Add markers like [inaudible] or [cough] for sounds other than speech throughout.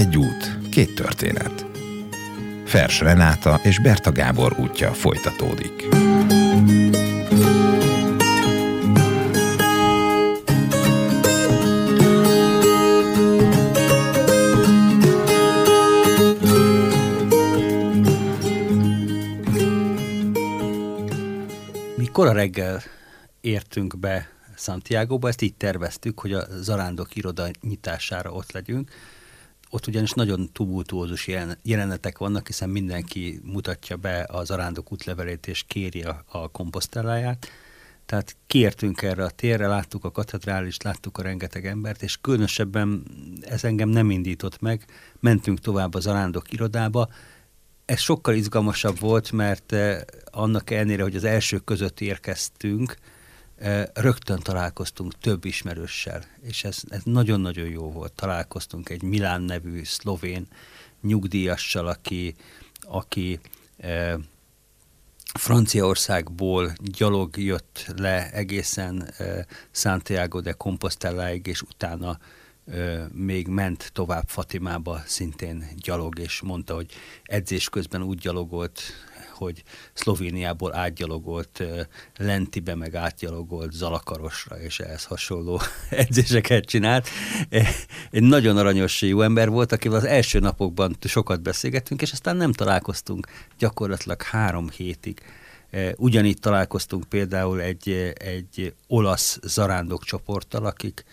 Egy út, két történet. Fers Renáta és Berta Gábor útja folytatódik. Mi kora reggel értünk be Santiago-ba, ezt így terveztük, hogy a zarándok iroda nyitására ott legyünk. Ott ugyanis nagyon tumultuózus jelenetek vannak, hiszen mindenki mutatja be a zarándok útlevelét és kéri a, a komposztelláját. Tehát kértünk erre a térre, láttuk a katedrálist, láttuk a rengeteg embert, és különösebben ez engem nem indított meg. Mentünk tovább a zarándok irodába. Ez sokkal izgalmasabb volt, mert eh, annak ellenére, hogy az elsők között érkeztünk, rögtön találkoztunk több ismerőssel, és ez, ez nagyon-nagyon jó volt. Találkoztunk egy Milán nevű szlovén nyugdíjassal, aki, aki e, Franciaországból gyalog jött le egészen e, Santiago de Composteláig, és utána e, még ment tovább Fatimába, szintén gyalog, és mondta, hogy edzés közben úgy gyalogolt hogy Szlovéniából átgyalogolt Lentibe, meg átgyalogolt Zalakarosra, és ehhez hasonló [laughs] edzéseket csinált. Egy nagyon aranyos jó ember volt, akivel az első napokban sokat beszélgettünk, és aztán nem találkoztunk gyakorlatilag három hétig. Ugyanígy találkoztunk például egy, egy olasz zarándok csoporttal, akik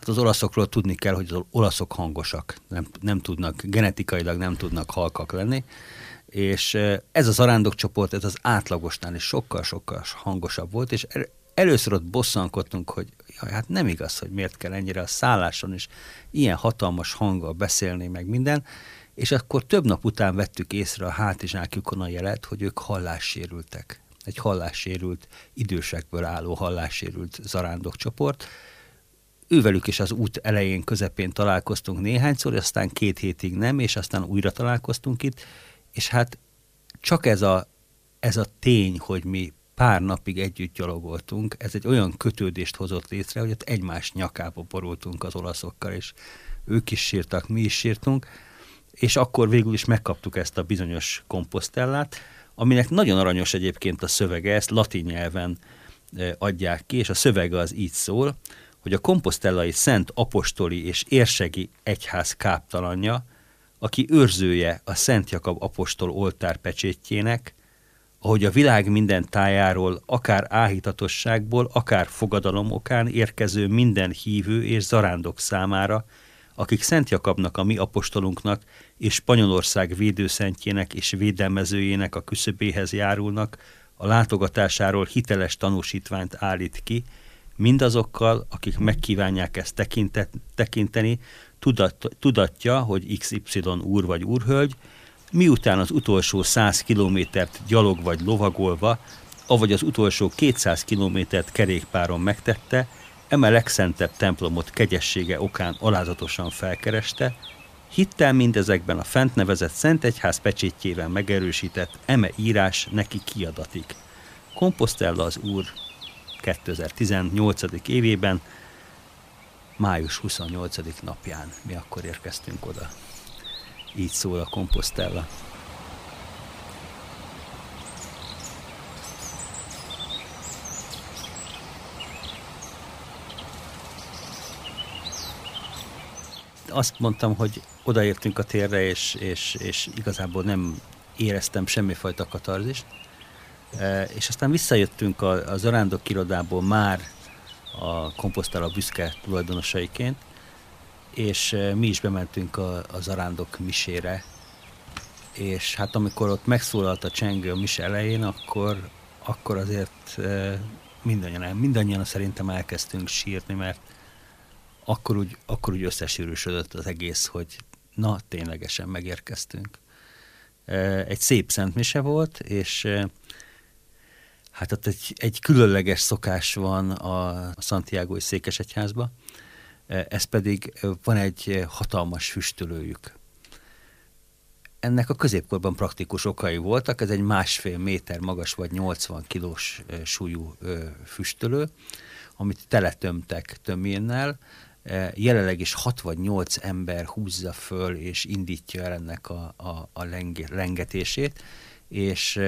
Hát az olaszokról tudni kell, hogy az olaszok hangosak, nem, nem tudnak, genetikailag nem tudnak halkak lenni, és ez az arándokcsoport, ez az átlagosnál is sokkal-sokkal hangosabb volt, és először ott bosszankodtunk, hogy jaj, hát nem igaz, hogy miért kell ennyire a szálláson is ilyen hatalmas hanggal beszélni, meg minden, és akkor több nap után vettük észre a hátizsákjukon a jelet, hogy ők hallássérültek. Egy hallássérült, idősekből álló hallássérült zarándokcsoport. Ővelük is az út elején, közepén találkoztunk néhányszor, aztán két hétig nem, és aztán újra találkoztunk itt, hát csak ez a, ez a tény, hogy mi pár napig együtt gyalogoltunk, ez egy olyan kötődést hozott létre, hogy ott egymás nyakába borultunk az olaszokkal, és ők is sírtak, mi is sírtunk, és akkor végül is megkaptuk ezt a bizonyos komposztellát, aminek nagyon aranyos egyébként a szövege, ezt latin nyelven e, adják ki, és a szövege az így szól, hogy a komposztellai szent apostoli és érsegi egyház káptalanja, aki őrzője a Szent Jakab apostol oltár pecsétjének, ahogy a világ minden tájáról, akár áhítatosságból, akár fogadalom okán érkező minden hívő és zarándok számára, akik Szent Jakabnak, a mi apostolunknak, és Spanyolország védőszentjének és védelmezőjének a küszöbéhez járulnak, a látogatásáról hiteles tanúsítványt állít ki, mindazokkal, akik megkívánják ezt tekintet, tekinteni, tudat, tudatja, hogy XY úr vagy úrhölgy, miután az utolsó 100 kilométert gyalog vagy lovagolva, avagy az utolsó 200 kilométert kerékpáron megtette, eme legszentebb templomot kegyessége okán alázatosan felkereste, hittel mindezekben a fent nevezett Szent Egyház pecsétjével megerősített eme írás neki kiadatik. Komposztella az úr 2018. évében május 28. napján mi akkor érkeztünk oda. Így szól a komposztella. Azt mondtam, hogy odaértünk a térre, és, és, és igazából nem éreztem semmifajta katarzist. E, és aztán visszajöttünk a, a zarándok irodából már a komposztáló büszke tulajdonosaiként, és eh, mi is bementünk a, a zarándok misére, és hát amikor ott megszólalt a csengő a mis elején, akkor, akkor azért eh, mindannyian, mindannyian szerintem elkezdtünk sírni, mert akkor úgy, akkor úgy összesűrűsödött az egész, hogy na, ténylegesen megérkeztünk. Eh, egy szép szent mise volt, és Hát ott egy, egy különleges szokás van a Santiago-i székesegyházba, ez pedig van egy hatalmas füstölőjük. Ennek a középkorban praktikus okai voltak, ez egy másfél méter magas vagy 80 kilós súlyú füstölő, amit teletömtek töménnel, jelenleg is 6 vagy 8 ember húzza föl és indítja el ennek a, a, a lengetését, és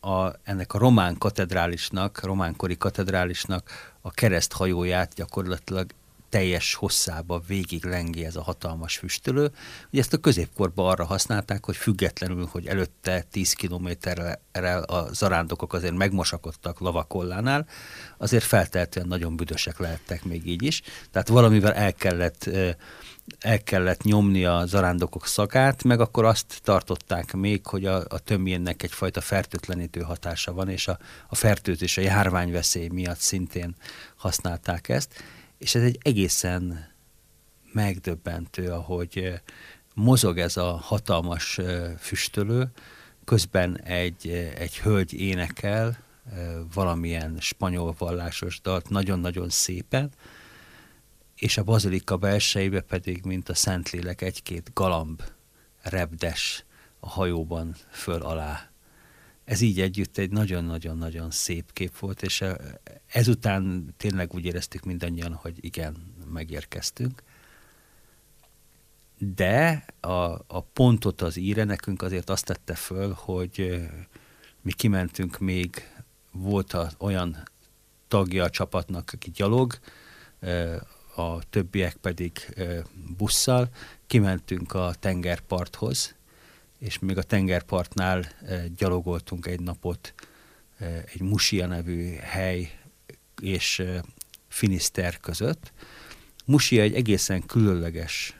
a, ennek a román katedrálisnak, románkori katedrálisnak a kereszthajóját gyakorlatilag teljes hosszába végig lengi ez a hatalmas füstölő. Ugye ezt a középkorban arra használták, hogy függetlenül, hogy előtte 10 kilométerre a zarándokok azért megmosakodtak lavakollánál, azért feltehetően nagyon büdösek lehettek még így is. Tehát valamivel el kellett el kellett nyomni a zarándokok szakát, meg akkor azt tartották még, hogy a, a tömjénnek egyfajta fertőtlenítő hatása van, és a, a fertőzés, a járványveszély miatt szintén használták ezt és ez egy egészen megdöbbentő, ahogy eh, mozog ez a hatalmas eh, füstölő, közben egy, eh, egy hölgy énekel valamilyen spanyol vallásos dalt nagyon-nagyon szépen, és a bazilika belsejébe pedig, mint a Szentlélek, egy-két galamb repdes a hajóban föl alá ez így együtt egy nagyon-nagyon-nagyon szép kép volt, és eh, ezután tényleg úgy éreztük mindannyian, hogy igen, megérkeztünk. De a, a pontot az íre nekünk azért azt tette föl, hogy eh, mi kimentünk még, volt a, olyan tagja a csapatnak, aki gyalog, eh, a többiek pedig busszal, kimentünk a tengerparthoz, és még a tengerpartnál eh, gyalogoltunk egy napot eh, egy Musia nevű hely és eh, Finiszter között. Musia egy egészen különleges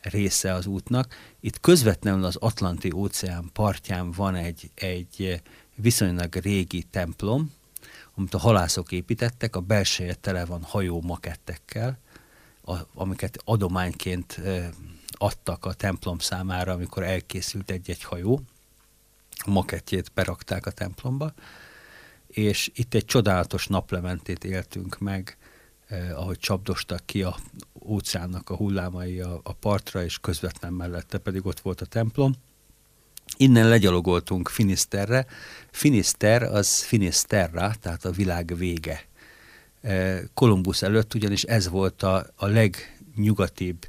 része az útnak. Itt közvetlenül az Atlanti óceán partján van egy, egy viszonylag régi templom, amit a halászok építettek, a belseje tele van hajó makettekkel, a, amiket adományként adtak a templom számára, amikor elkészült egy-egy hajó. A makettjét berakták a templomba, és itt egy csodálatos naplementét éltünk meg, eh, ahogy csapdostak ki a óceánnak a hullámai a, a partra, és közvetlen mellette pedig ott volt a templom. Innen legyalogoltunk Finisterre. Finister az Finisterra, tehát a világ vége. Kolumbusz eh, előtt ugyanis ez volt a, a legnyugatibb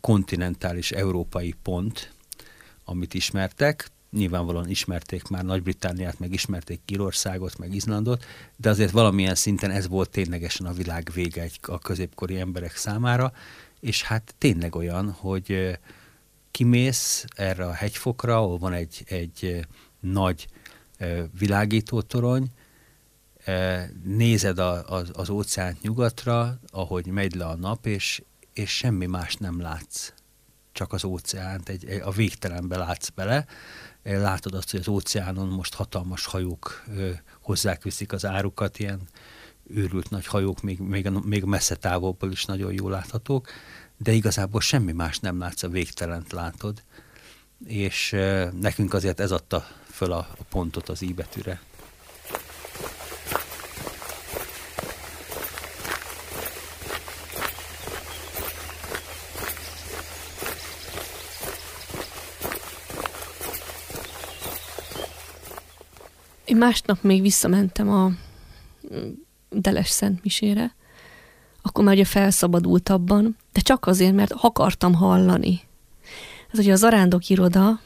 kontinentális európai pont, amit ismertek. Nyilvánvalóan ismerték már Nagy-Britániát, meg ismerték Kirországot, meg Izlandot, de azért valamilyen szinten ez volt ténylegesen a világ vége a középkori emberek számára, és hát tényleg olyan, hogy kimész erre a hegyfokra, ahol van egy, egy nagy világítótorony, nézed a, az, az óceánt nyugatra, ahogy megy le a nap, és, és semmi más nem látsz, csak az óceánt, egy, a végtelenbe látsz bele. Látod azt, hogy az óceánon most hatalmas hajók hozzák viszik az árukat, ilyen őrült nagy hajók, még, még, még messze távolból is nagyon jól láthatók, de igazából semmi más nem látsz, a végtelent látod, és nekünk azért ez adta föl a, a pontot az íbetűre. Én másnap még visszamentem a Deles Szent Misére, akkor már ugye felszabadultabban, de csak azért, mert akartam hallani. Ez ugye a zarándok iroda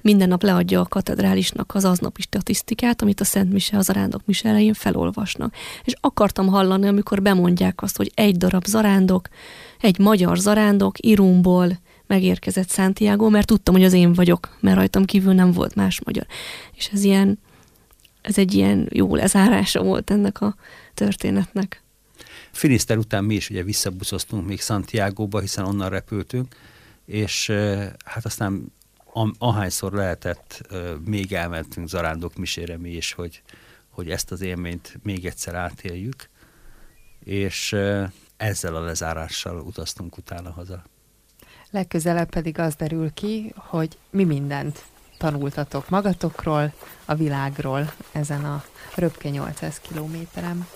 minden nap leadja a katedrálisnak az aznapi statisztikát, amit a Szent Mise, az zarándok mise felolvasnak. És akartam hallani, amikor bemondják azt, hogy egy darab zarándok, egy magyar zarándok Irumból megérkezett Santiago, mert tudtam, hogy az én vagyok, mert rajtam kívül nem volt más magyar. És ez ilyen ez egy ilyen jó lezárása volt ennek a történetnek. Finiszter után mi is ugye visszabuszoztunk még Santiago-ba, hiszen onnan repültünk, és hát aztán ahányszor lehetett, még elmentünk zarándok misére mi is, hogy, hogy ezt az élményt még egyszer átéljük, és ezzel a lezárással utaztunk utána haza. Legközelebb pedig az derül ki, hogy mi mindent tanultatok magatokról, a világról ezen a röpke 800 kilométerem.